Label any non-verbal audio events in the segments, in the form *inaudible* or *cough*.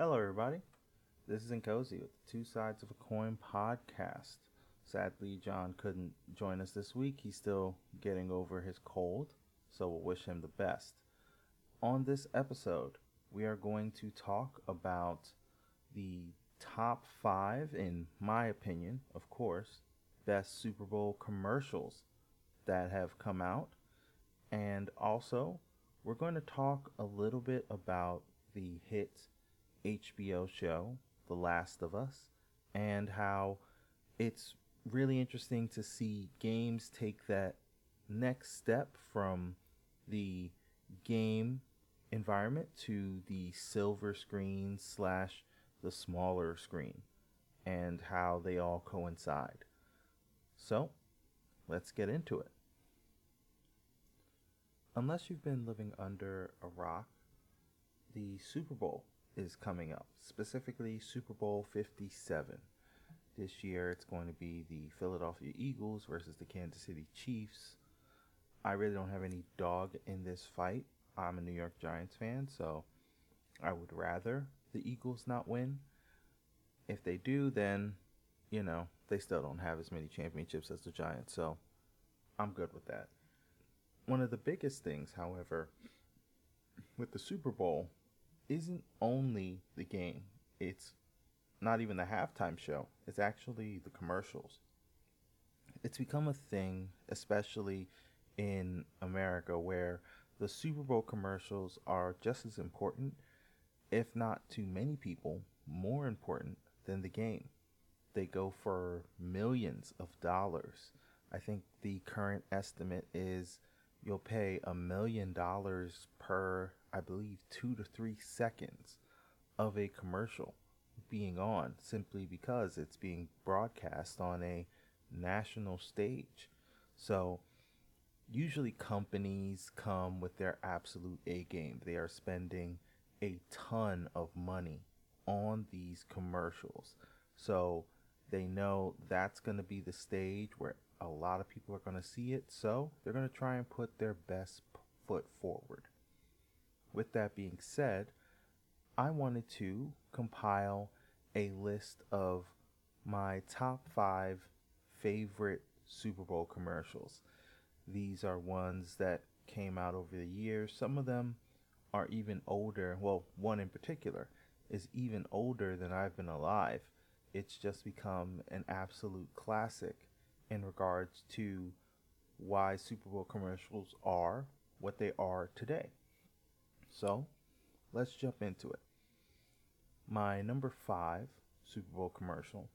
Hello, everybody. This is Nkosi with the Two Sides of a Coin podcast. Sadly, John couldn't join us this week. He's still getting over his cold, so we'll wish him the best. On this episode, we are going to talk about the top five, in my opinion, of course, best Super Bowl commercials that have come out. And also, we're going to talk a little bit about the hit HBO show, The Last of Us, and how it's really interesting to see games take that next step from the game environment to the silver screen slash the smaller screen and how they all coincide. So, let's get into it. Unless you've been living under a rock, the Super Bowl is coming up, specifically Super Bowl 57. This year it's going to be the Philadelphia Eagles versus the Kansas City Chiefs. I really don't have any dog in this fight. I'm a New York Giants fan, so I would rather the Eagles not win. If they do, then, you know, they still don't have as many championships as the Giants, so I'm good with that. One of the biggest things, however, with the Super Bowl isn't only the game, it's not even the halftime show, it's actually the commercials. It's become a thing, especially in America, where the Super Bowl commercials are just as important, if not to many people, more important than the game. They go for millions of dollars. I think the current estimate is you'll pay a million dollars per, I believe, two to three seconds of a commercial being on simply because it's being broadcast on a national stage. So, usually companies come with their absolute A game. They are spending a ton of money on these commercials. So, they know that's going to be the stage where a lot of people are going to see it. So, they're going to try and put their best foot forward. With that being said, I wanted to compile a list of my top five favorite Super Bowl commercials. These are ones that came out over the years. Some of them are even older. Well, one in particular is even older than I've been alive. It's just become an absolute classic in regards to why Super Bowl commercials are what they are today. So, let's jump into it. My number five Super Bowl commercial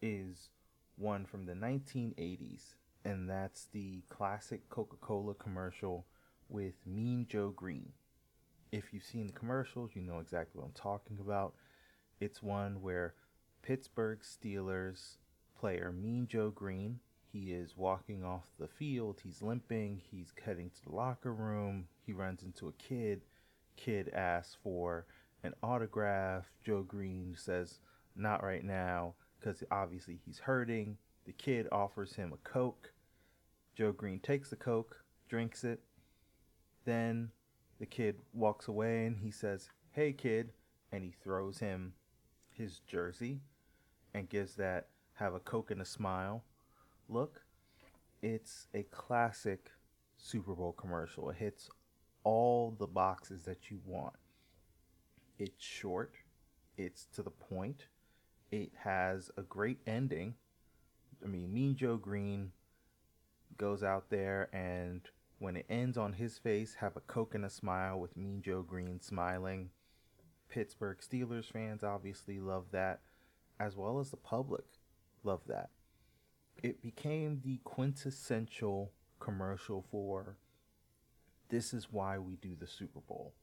is one from the 1980s, and that's the classic Coca Cola commercial with Mean Joe Greene. If you've seen the commercials, you know exactly what I'm talking about. It's one where Pittsburgh Steelers player Mean Joe Greene, he is walking off the field, he's limping, he's heading to the locker room, he runs into a kid. Kid asks for an autograph. Joe Greene says, Not right now, because obviously he's hurting. The kid offers him a Coke. Joe Greene takes the Coke, drinks it. Then the kid walks away and he says, Hey, kid. And he throws him his jersey and gives that have a Coke and a smile look. It's a classic Super Bowl commercial. It hits all the boxes that you want. It's short, it's to the point, it has a great ending. I mean, Mean Joe Greene goes out there and when it ends on his face, have a coke and a smile with Mean Joe Greene smiling. Pittsburgh Steelers fans obviously love that, as well as the public love that. It became the quintessential commercial for this is why we do the Super Bowl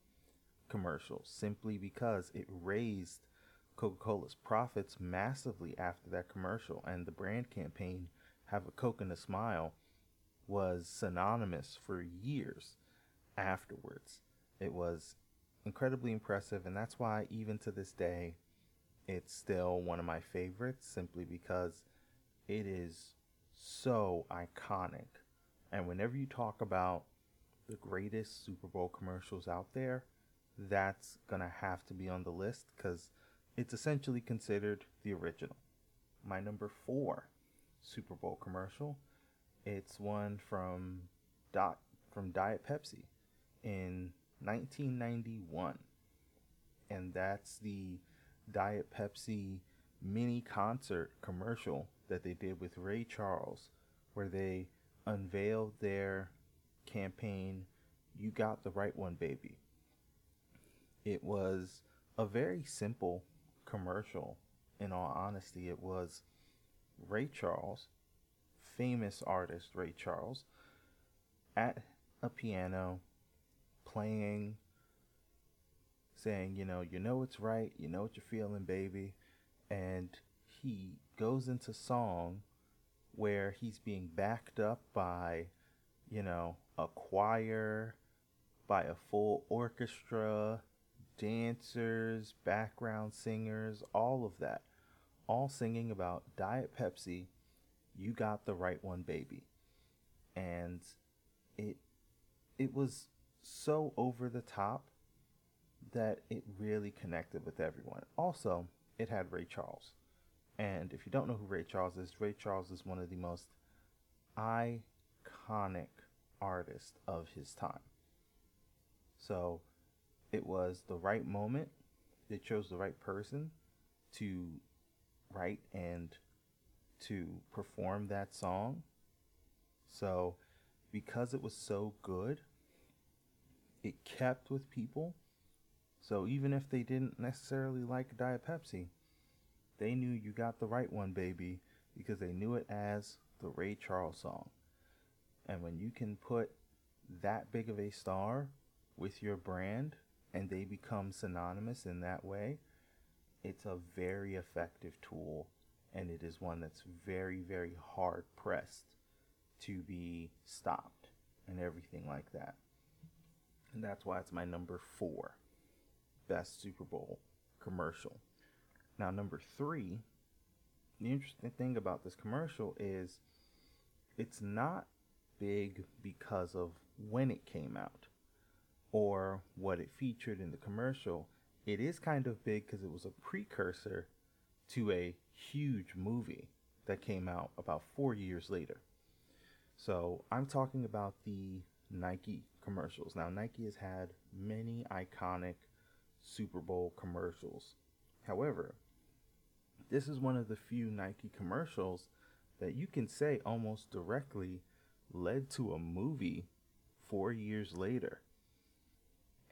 commercial, simply because it raised Coca Cola's profits massively after that commercial, and the brand campaign, Have a Coke and a Smile, was synonymous for years afterwards. It was incredibly impressive, and that's why, even to this day, it's still one of my favorites simply because it is so iconic. And whenever you talk about the greatest Super Bowl commercials out there, that's going to have to be on the list because it's essentially considered the original. My number four Super Bowl commercial. It's one from Dot from Diet Pepsi in 1991, and that's the Diet Pepsi mini concert commercial that they did with Ray Charles, where they unveiled their campaign, You Got the Right One, Baby. It was a very simple commercial, in all honesty. It was Ray Charles, famous artist Ray Charles, at a piano playing, saying, you know, you know it's right, you know what you're feeling, baby. And he goes into song where he's being backed up by, you know, a choir, by a full orchestra, dancers, background singers, all of that, all singing about Diet Pepsi, you got the right one, baby. And it it was so over the top that it really connected with everyone. Also, it had Ray Charles. And if you don't know who Ray Charles is, Ray Charles is one of the most iconic artists of his time. So it was the right moment. They chose the right person to write and to perform that song. So because it was so good, it kept with people. So even if they didn't necessarily like Diet Pepsi, they knew you got the right one, baby, because they knew it as the Ray Charles song. And when you can put that big of a star with your brand and they become synonymous in that way, it's a very effective tool and it is one that's very, very hard pressed to be stopped and everything like that. And that's why it's my number four best Super Bowl commercial. Now, number three, the interesting thing about this commercial is it's not big because of when it came out or what it featured in the commercial. It is kind of big because it was a precursor to a huge movie that came out about four years later. So I'm talking about the Nike commercials. Now, Nike has had many iconic Super Bowl commercials. However, this is one of the few Nike commercials that you can say almost directly led to a movie four years later.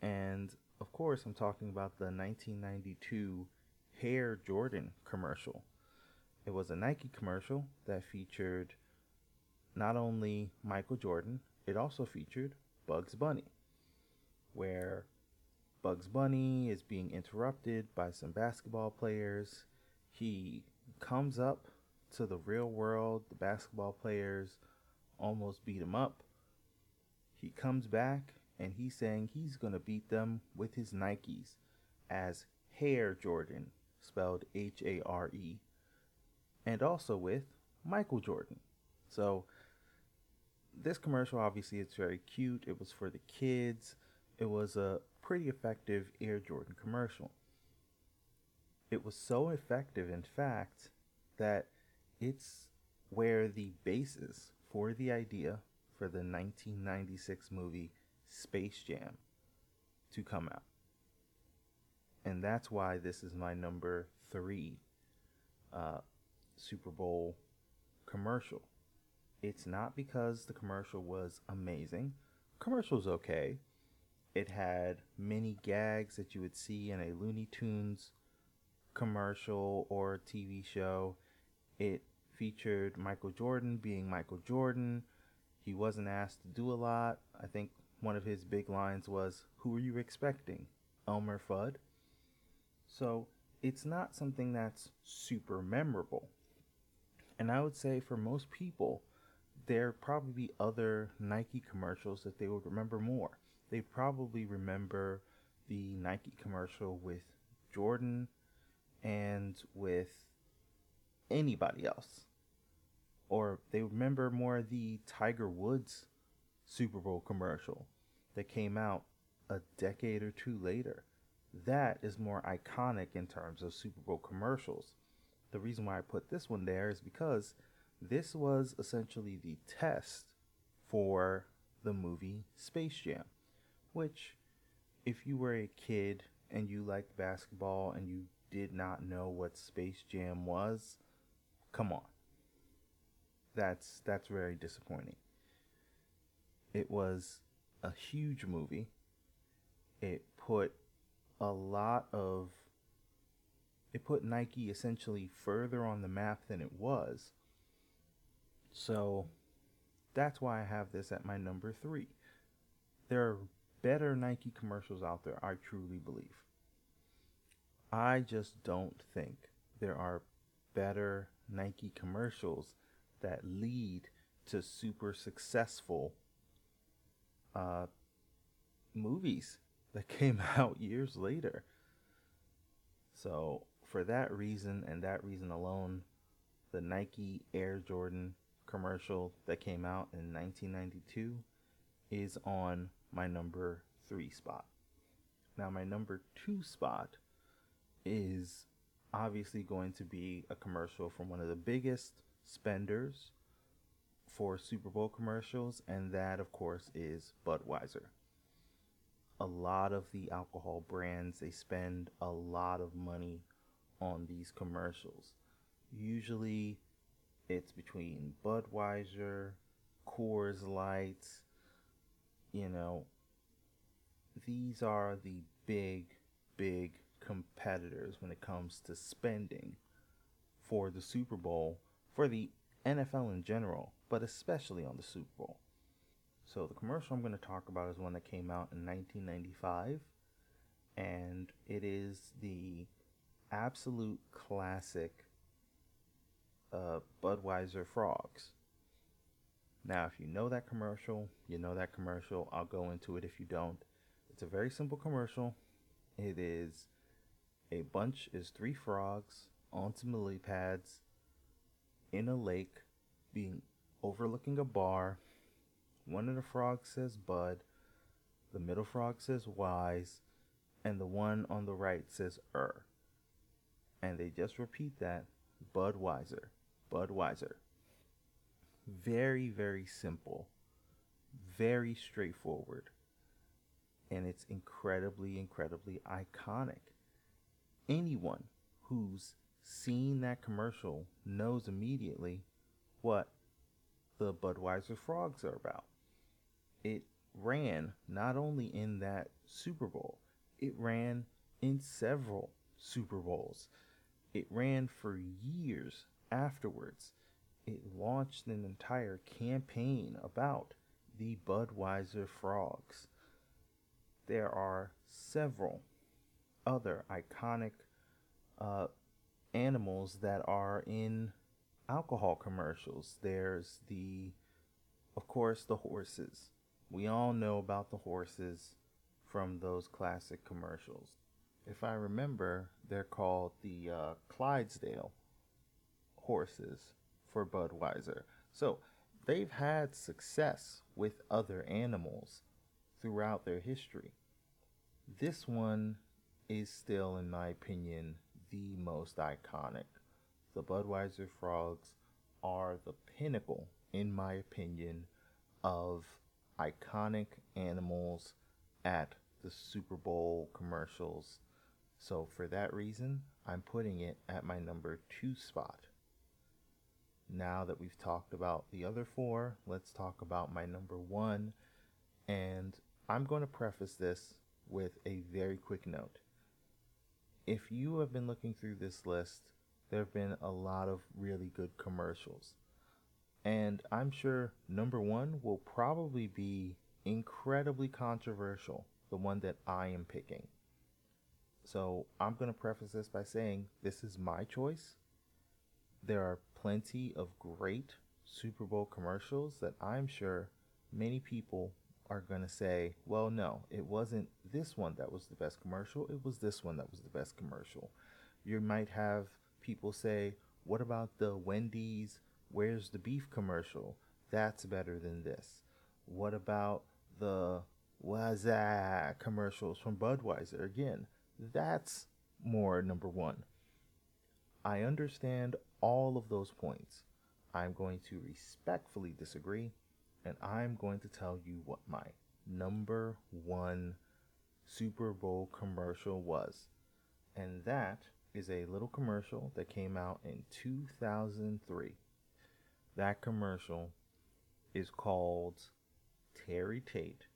And of course, I'm talking about the 1992 Air Jordan commercial. It was a Nike commercial that featured not only Michael Jordan, it also featured Bugs Bunny, where Bugs Bunny is being interrupted by some basketball players. He comes up to the real world. The basketball players almost beat him up. He comes back and he's saying he's going to beat them with his Nikes as Air Jordan, spelled H A R E, and also with Michael Jordan. So this commercial obviously it's very cute. It was for the kids. It was a pretty effective Air Jordan commercial. It was so effective in fact that it's where the basis for the idea for the 1996 movie Space Jam to come out. And that's why this is my number three uh, Super Bowl commercial. It's not because the commercial was amazing. Commercial's okay. It had many gags that you would see in a Looney Tunes commercial or TV show. It featured Michael Jordan being Michael Jordan. He wasn't asked to do a lot. I think one of his big lines was, Who are you expecting? Elmer Fudd. So it's not something that's super memorable. And I would say for most people, there probably be other Nike commercials that they would remember more. They probably remember the Nike commercial with Jordan and with anybody else. Or they remember more the Tiger Woods Super Bowl commercial that came out a decade or two later. That is more iconic in terms of Super Bowl commercials. The reason why I put this one there is because this was essentially the test for the movie Space Jam, which, if you were a kid and you liked basketball and you did not know what Space Jam was, come on. That's that's very disappointing. It was a huge movie. It put a lot of it put Nike essentially further on the map than it was. So that's why I have this at my number 3. There are better Nike commercials out there, I truly believe. I just don't think there are better Nike commercials that lead to super successful uh, movies that *laughs* came out years later. So, for that reason and that reason alone, the Nike Air Jordan commercial that came out in 1992 is on my number three spot. Now, my number two spot is obviously going to be a commercial from one of the biggest spenders for Super Bowl commercials, and that, of course, is Budweiser. A lot of the alcohol brands they spend a lot of money on these commercials. Usually, it's between Budweiser, Coors Light, you know, these are the big, big competitors when it comes to spending for the Super Bowl, for the NFL in general, but especially on the Super Bowl. So, the commercial I'm going to talk about is one that came out in 1995, and it is the absolute classic uh, Budweiser frogs. Now, if you know that commercial, you know that commercial. I'll go into it if you don't. It's a very simple commercial. It is a bunch is three frogs on some lily pads in a lake being overlooking a bar. One of the frogs says Bud, the middle frog says Wise, and the one on the right says Er. And they just repeat that Budweiser, Budweiser. Very, very simple, very straightforward, and it's incredibly, incredibly iconic anyone who's seen that commercial knows immediately what the Budweiser frogs are about. It ran not only in that Super Bowl, it ran in several Super Bowls. It ran for years afterwards. It launched an entire campaign about the Budweiser frogs. There are several other iconic uh, animals that are in alcohol commercials. There's the, of course, the horses. We all know about the horses from those classic commercials. If I remember, they're called the uh, Clydesdale horses for Budweiser. So they've had success with other animals throughout their history. This one is still, in my opinion, the most iconic. The Budweiser frogs are the pinnacle, in my opinion, of iconic animals at the Super Bowl commercials. So, for that reason, I'm putting it at my number two spot. Now that we've talked about the other four, let's talk about my number one. And I'm going to preface this with a very quick note if you have been looking through this list, there have been a lot of really good commercials. And I'm sure number one will probably be incredibly controversial, the one that I am picking. So I'm going to preface this by saying this is my choice. There are plenty of great Super Bowl commercials that I'm sure many people are going to say, well, no, it wasn't this one that was the best commercial. It was this one that was the best commercial. You might have people say, what about the Wendy's Where's the Beef commercial? That's better than this. What about the that commercials from Budweiser. Again, that's more number one. I understand all of those points. I'm going to respectfully disagree, and I'm going to tell you what my number one Super Bowl commercial was. And that is a little commercial that came out in 2003. That commercial is called Terry Tate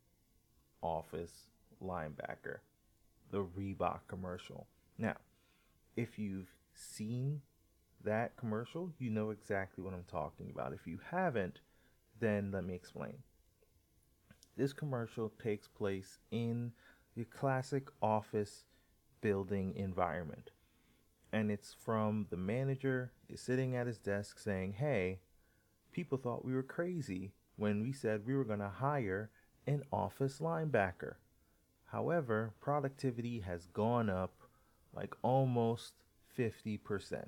Office Linebacker, the Reebok commercial. Now, if you've seen that commercial, you know exactly what I'm talking about. If you haven't, then let me explain. This commercial takes place in the classic office building environment. And it's from the manager is sitting at his desk saying, Hey, people thought we were crazy when we said we were going to hire an office linebacker. However, productivity has gone up like almost 50%.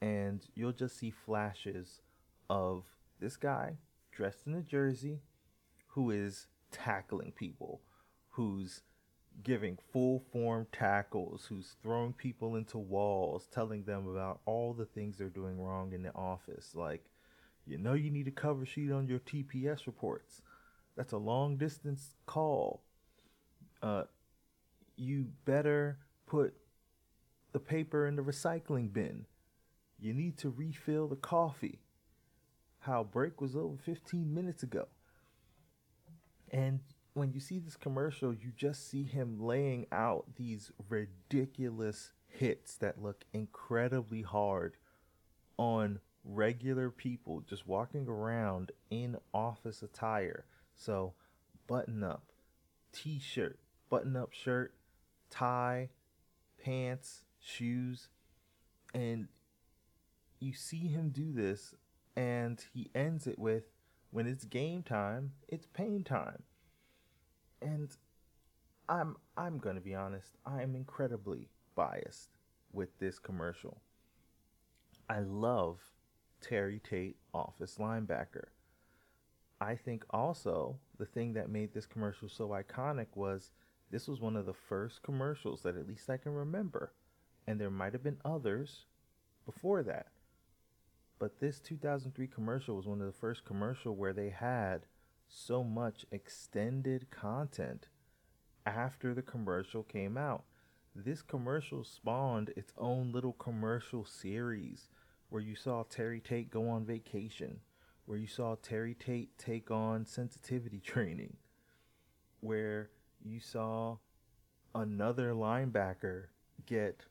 And you'll just see flashes of this guy dressed in a jersey who is tackling people, who's giving full form tackles, who's throwing people into walls, telling them about all the things they're doing wrong in the office. Like, you know, you need a cover sheet on your TPS reports. That's a long distance call. Uh, you better put the paper in the recycling bin. You need to refill the coffee. How break was over 15 minutes ago. And when you see this commercial, you just see him laying out these ridiculous hits that look incredibly hard on regular people just walking around in office attire. So, button up, t shirt, button up shirt, tie, pants, shoes. And you see him do this, and he ends it with when it's game time, it's pain time. And I'm I'm to be honest, I am incredibly biased with this commercial. I love Terry Tate office linebacker. I think also the thing that made this commercial so iconic was this was one of the first commercials that at least I can remember. And there might have been others before that. But this 2003 commercial was one of the first commercial where they had so much extended content after the commercial came out. This commercial spawned its own little commercial series where you saw Terry Tate go on vacation, where you saw Terry Tate take on sensitivity *laughs* training, where you saw another linebacker get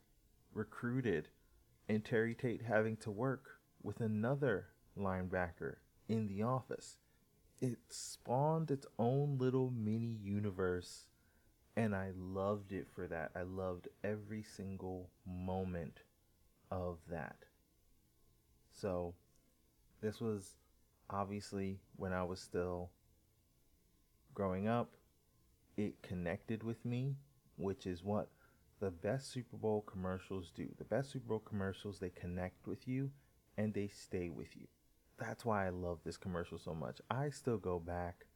recruited and Terry Tate having to work with another linebacker in the office. It spawned its own little mini universe and I loved it for that. I loved every single moment of that. So, this was obviously when I was still growing up. It connected with me, which is what the best Super Bowl commercials do. The best Super Bowl commercials, they connect with you and they stay with you. That's why I love this commercial so much. I still go back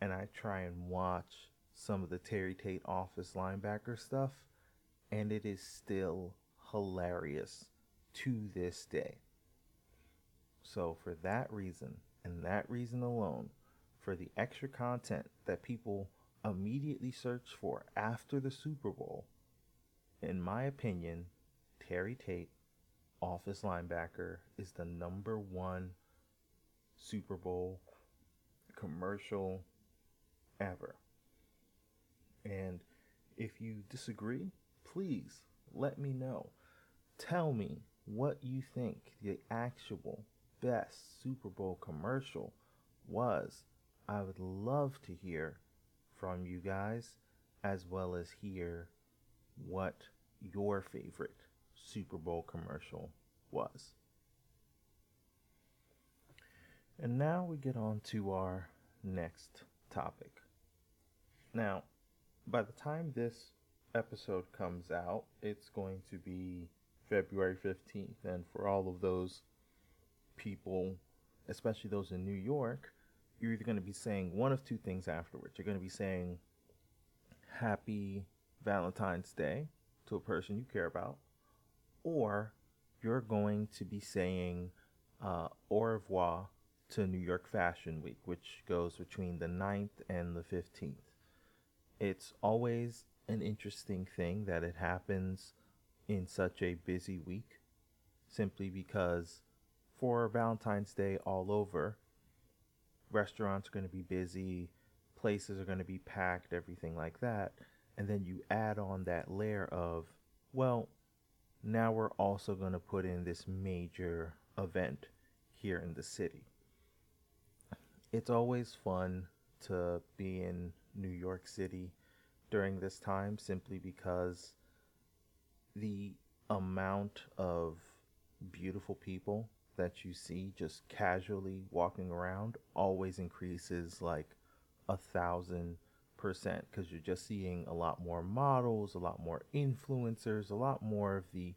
and I try and watch some of the Terry Tate office linebacker stuff, and it is still hilarious to this day. So, for that reason, and that reason alone, for the extra content that people immediately search for after the Super Bowl, in my opinion, Terry Tate, office linebacker, is the number one Super Bowl commercial ever. And if you disagree, please let me know. Tell me what you think the actual best Super Bowl commercial was. I would love to hear from you guys as well as hear what your favorite Super Bowl commercial was. And now we get on to our next topic. Now, by the time this episode comes out, it's going to be February 15th. And for all of those people, especially those in New York, you're either going to be saying one of two things afterwards. You're going to be saying happy Valentine's Day to a person you care about, or you're going to be saying uh, au revoir to New York Fashion Week, which goes between the 9th and the 15th. It's always an interesting thing that it happens in such a busy week, simply because for Valentine's Day all over, restaurants are going to be busy, places are going to be packed, everything like that. And then you add on that layer of, well, now we're also going to put in this major event here in the city. It's always fun to be in New York City during this time simply because the amount of beautiful people that you see just casually walking around always increases like a thousand percent because you're just seeing a lot more models, a lot more influencers, a lot more of the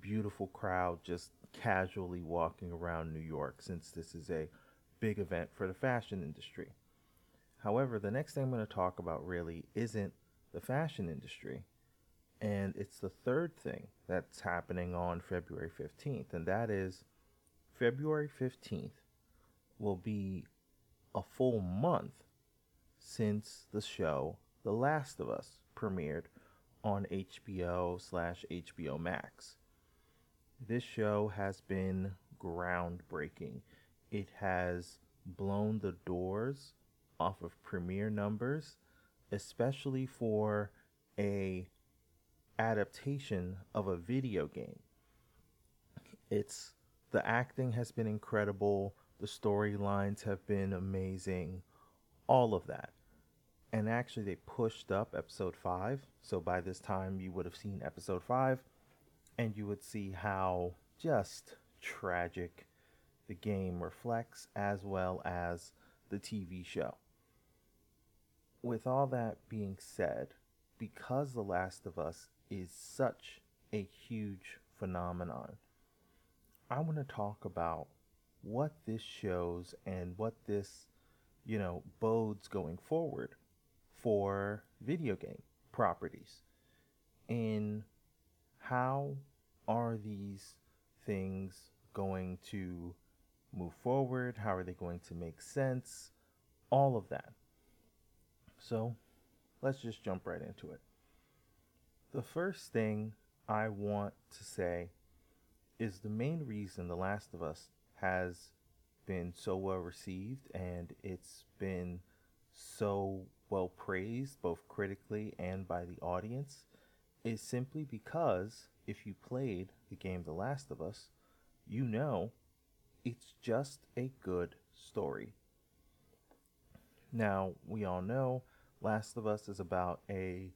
beautiful crowd just casually walking around New York since this is a big event for the fashion industry. However, the next thing I'm going to talk about really isn't the fashion industry. And it's the third thing that's happening on February 15th, and that is February 15th will be a full month since the show The Last of Us premiered on HBO slash HBO Max. This show has been groundbreaking. It has blown the doors off of premiere numbers, especially for a adaptation of a video game. It's the acting has been incredible, the storylines have been amazing, all of that. And actually, they pushed up episode 5. So by this time, you would have seen episode 5, and you would see how just tragic the game reflects, as well as the TV show. With all that being said, because The Last of Us is such a huge phenomenon, I want to talk about what this shows and what this you know, bodes going forward for video game properties. And how are these things going to move forward? How are they going to make sense? All of that. So let's just jump right into it. The first thing I want to say is the main reason The Last of Us has been so well received and it's been so well praised both critically and by the audience is simply because if you played the game The Last of Us, you know it's just a good story. Now, we all know Last of Us is about a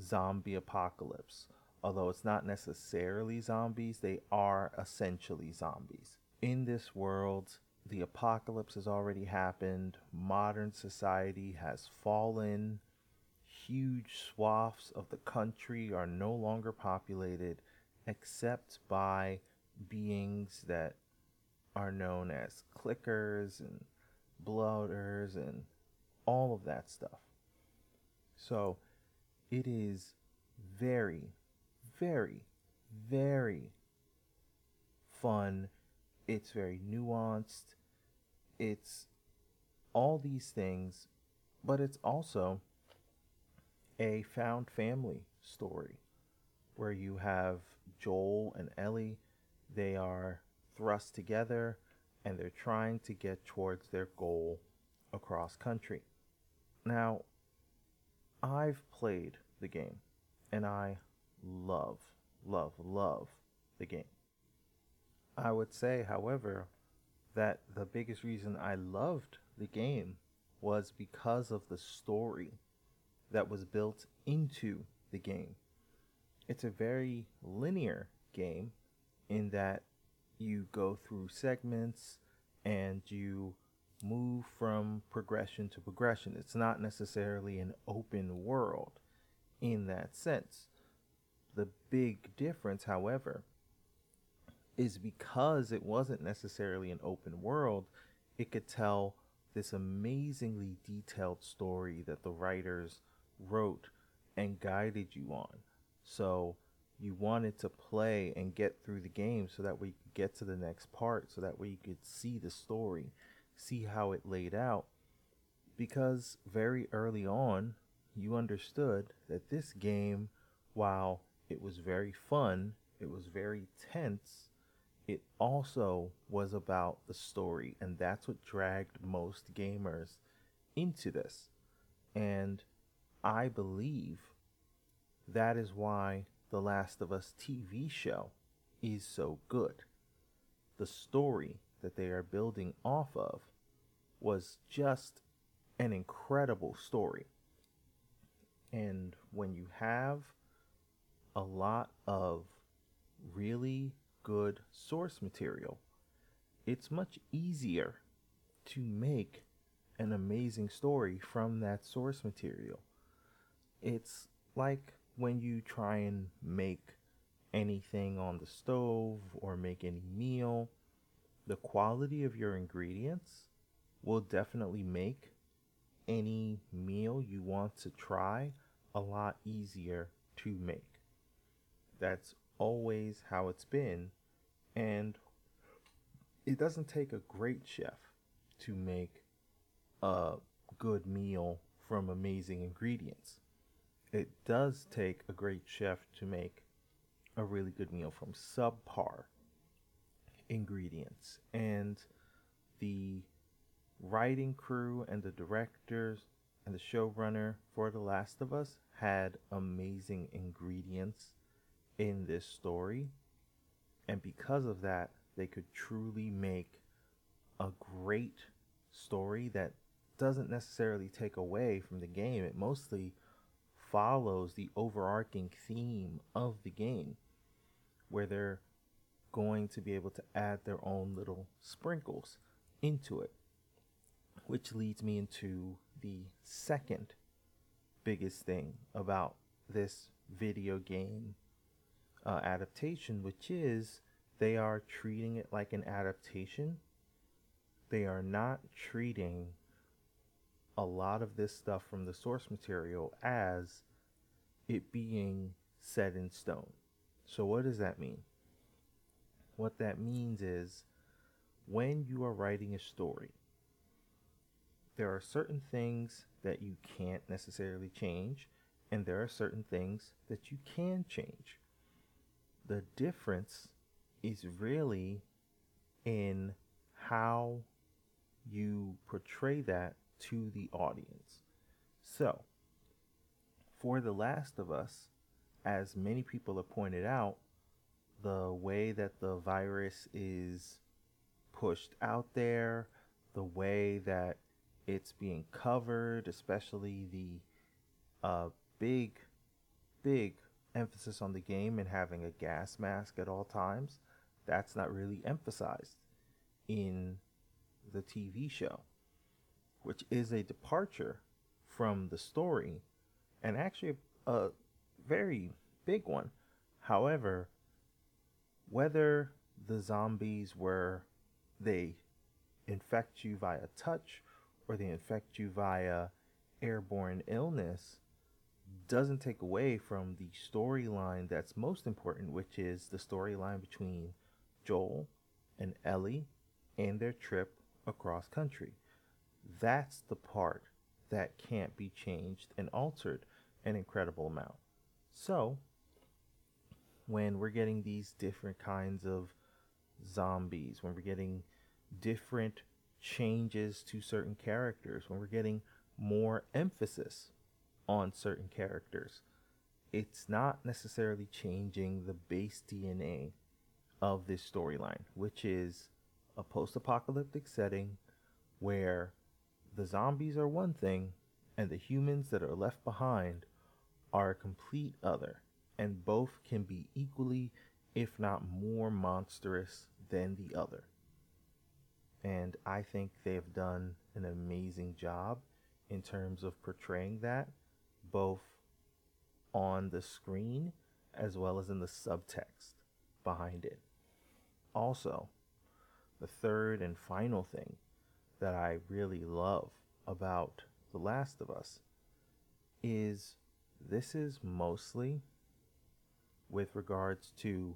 zombie apocalypse. Although it's not necessarily zombies, they are essentially zombies. In this world, the apocalypse has already happened, modern society has fallen, huge swaths of the country are no longer populated except by beings that are known as clickers and bloaters and all of that stuff. So it is very, very, very fun it's very nuanced. It's all these things, but it's also a found family story where you have Joel and Ellie. They are thrust together and they're trying to get towards their goal across country. Now, I've played the game and I love, love, love the game. I would say, however, that the biggest reason I loved the game was because of the story that was built into the game. It's a very linear game in that you go through segments and you move from progression to progression. It's not necessarily an open world in that sense. The big difference, however, is because it wasn't necessarily an open world, it could tell this amazingly detailed story that the writers wrote and guided you on. So you wanted to play and get through the game so that we could get to the next part, so that way you could see the story, see how it laid out. Because very early on, you understood that this game, while it was very fun, it was very tense, it also was about the story. And that's what dragged most gamers into this. And I believe that is why The Last of Us TV show is so good. The story that they are building off of was just an incredible story. And when you have a lot of really good source material, it's much easier to make an amazing story from that source material. It's like when you try and make anything on the stove or make any meal, the quality of your ingredients will definitely make any meal you want to try a lot easier to make. That's always how it's been. And it doesn't take a great chef to make a good meal from amazing ingredients. It does take a great chef to make a really good meal from subpar ingredients. And the writing crew and the directors and the showrunner for The Last of Us had amazing ingredients in this story. And because of that, they could truly make a great story that doesn't necessarily take away from the game. It mostly follows the overarching theme of the game, where they're going to be able to add their own little sprinkles into it. Which leads me into the second biggest thing about this video game uh, adaptation, which is they are treating it like an adaptation. They are not treating a lot of this stuff from the source material as it being set in stone. So, what does that mean? What that means is when you are writing a story, there are certain things that you can't necessarily change, and there are certain things that you can change. The difference is really in how you portray that to the audience. So, for The Last of Us, as many people have pointed out, the way that the virus is pushed out there, the way that it's being covered, especially the uh, big, big emphasis on the game and having a gas mask at all times, that's not really emphasized in the TV show which is a departure from the story and actually a very big one. However, whether the zombies were they infect you via touch or they infect you via airborne illness doesn't take away from the storyline that's most important, which is the storyline between Joel and Ellie and their trip across country. That's the part that can't be changed and altered an incredible amount. So, when we're getting these different kinds of zombies, when we're getting different changes to certain characters, when we're getting more emphasis on certain characters, it's not necessarily changing the base DNA of this storyline, which is a post apocalyptic setting where the zombies are one thing, and the humans that are left behind are a complete other, and both can be equally, if not more, monstrous than the other. And I think they have done an amazing job in terms of portraying that, both on the screen as well as in the subtext behind it. Also, the third and final thing that I really love about The Last of Us is this is mostly with regards to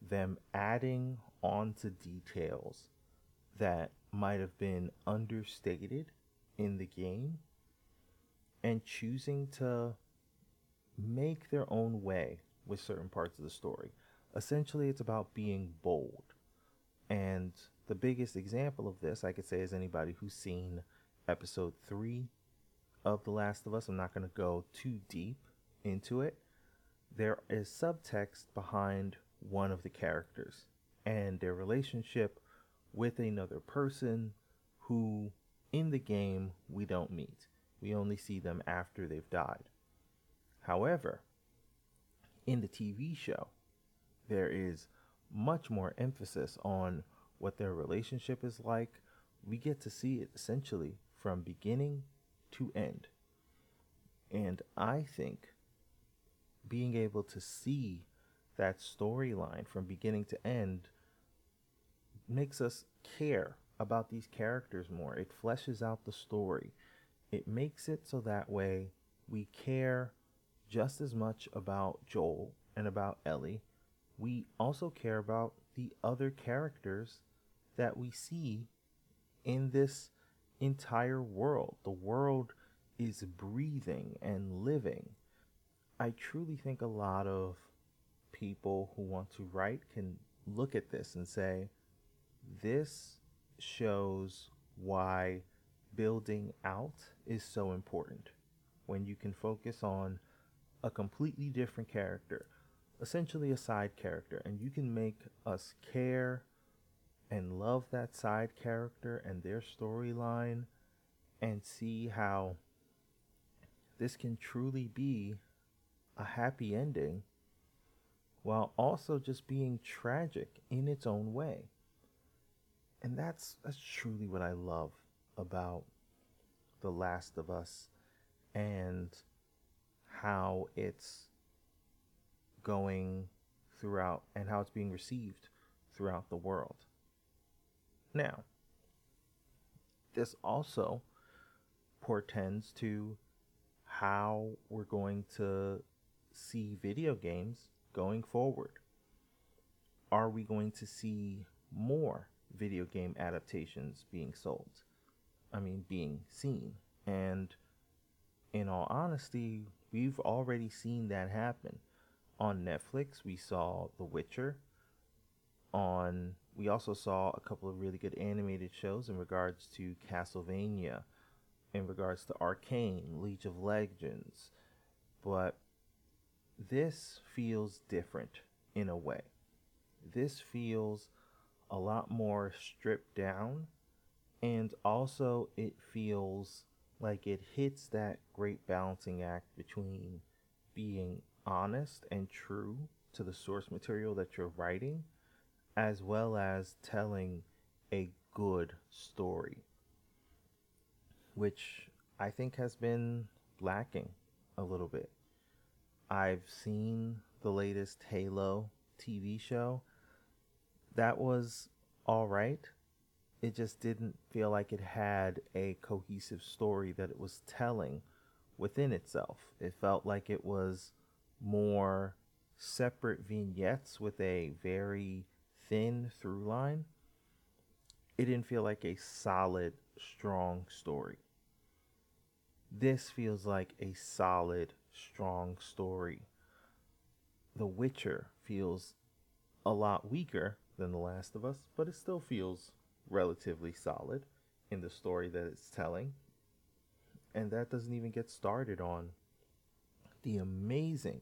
them adding on to details that might have been understated in the game and choosing to make their own way with certain parts of the story. Essentially, it's about being bold. And the biggest example of this, I could say, is anybody who's seen episode three of The Last of Us. I'm not going to go too deep into it. There is subtext behind one of the characters and their relationship with another person who in the game we don't meet. We only see them after they've died. However, in the TV show, there is much more emphasis on what their relationship is like. We get to see it essentially from beginning to end. And I think being able to see that storyline from beginning to end makes us care about these characters more. It fleshes out the story. It makes it so that way we care just as much about Joel and about Ellie. We also care about the other characters that we see in this entire world. The world is breathing and living. I truly think a lot of people who want to write can look at this and say, this shows why building out is so important. When you can focus on a completely different character, essentially a side character, and you can make us care and love that side character and their storyline and see how this can truly be a happy ending while also just being tragic in its own way. And that's that's truly what I love about The Last of Us and how it's going throughout and how it's being received throughout the world. Now, this also portends to how we're going to see video games going forward. Are we going to see more video game adaptations being sold? I mean, being seen. And in all honesty, we've already seen that happen. On Netflix, we saw The Witcher. On we also saw a couple of really good animated shows in regards to Castlevania, in regards to Arcane, League of Legends. But this feels different in a way. This feels a lot more stripped down, and also it feels like it hits that great balancing act between being honest and true to the source material that you're writing, as well as telling a good story, which I think has been lacking a little bit. I've seen the latest Halo TV show. That was all right. It just didn't feel like it had a cohesive story that it was telling within itself. It felt like it was more separate vignettes with a very thin through line. It didn't feel like a solid, strong story. This feels like a solid, strong story. The Witcher feels a lot weaker than The Last of Us, but it still feels relatively solid in the story that it's telling. And that doesn't even get started on the amazing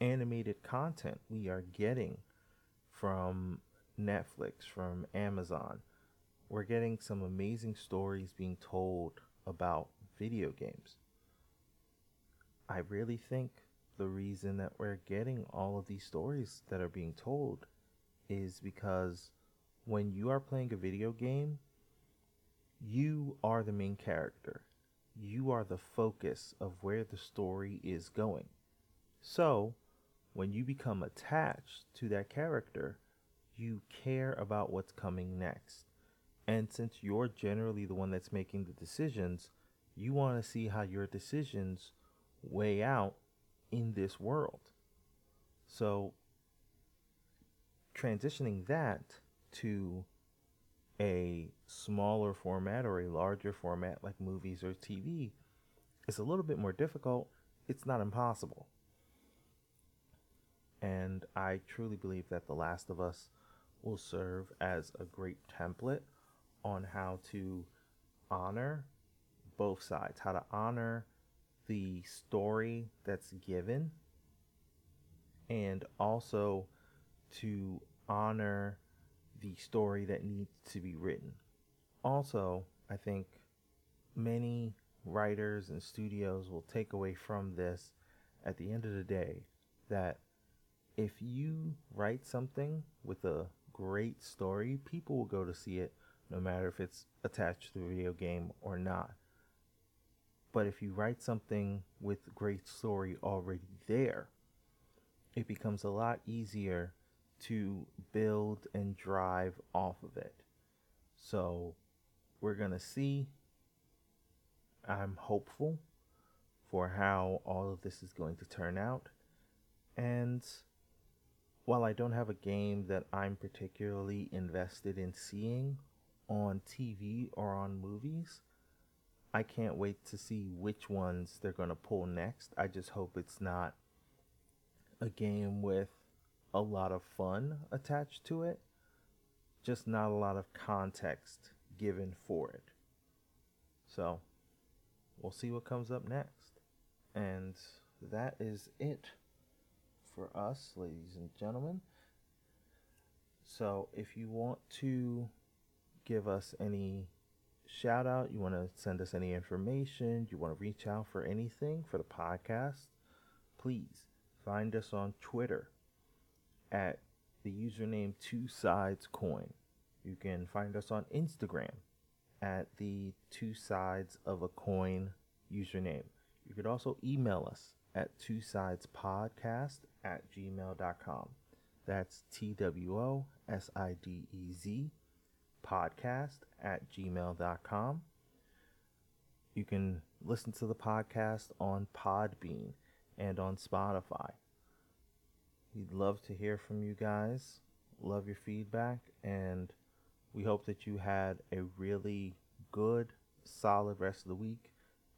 animated content we are getting from Netflix, from Amazon. We're getting some amazing stories being told about video games. I really think the reason that we're getting all of these stories that are being told is because when you are playing a video game, you are the main character. You are the focus of where the story is going. So, when you become attached to that character, you care about what's coming next. And since you're generally the one that's making the decisions, you want to see how your decisions weigh out in this world. So transitioning that to a smaller format or a larger format like movies or TV is a little bit more difficult. It's not impossible. And I truly believe that The Last of Us will serve as a great template on how to honor both sides, how to honor the story that's given, and also to honor the story that needs to be written. Also, I think many writers and studios will take away from this at the end of the day that if you write something with a great story, people will go to see it no matter if it's attached to a video game or not. But if you write something with great story already there, it becomes a lot easier to build and drive off of it. So we're going to see. I'm hopeful for how all of this is going to turn out. And while I don't have a game that I'm particularly invested in seeing on TV or on movies, I can't wait to see which ones they're going to pull next. I just hope it's not a game with a lot of fun attached to it, just not a lot of context given for it. So, we'll see what comes up next. And that is it for us, ladies and gentlemen. So, if you want to give us any shout out, you want to send us any information, you want to reach out for anything for the podcast, please find us on Twitter at the username Two Sides Coin. You can find us on Instagram at the Two Sides of a Coin username. You could also email us at two sides podcast at gmail.com. That's T W O S I D E Z podcast at gmail.com. You can listen to the podcast on Podbean and on Spotify. We'd love to hear from you guys. Love your feedback. And we hope that you had a really good, solid rest of the week.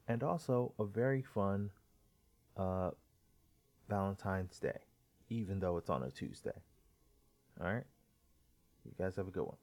And also a very fun uh, Valentine's Day, even though it's on a Tuesday. All right. You guys have a good one.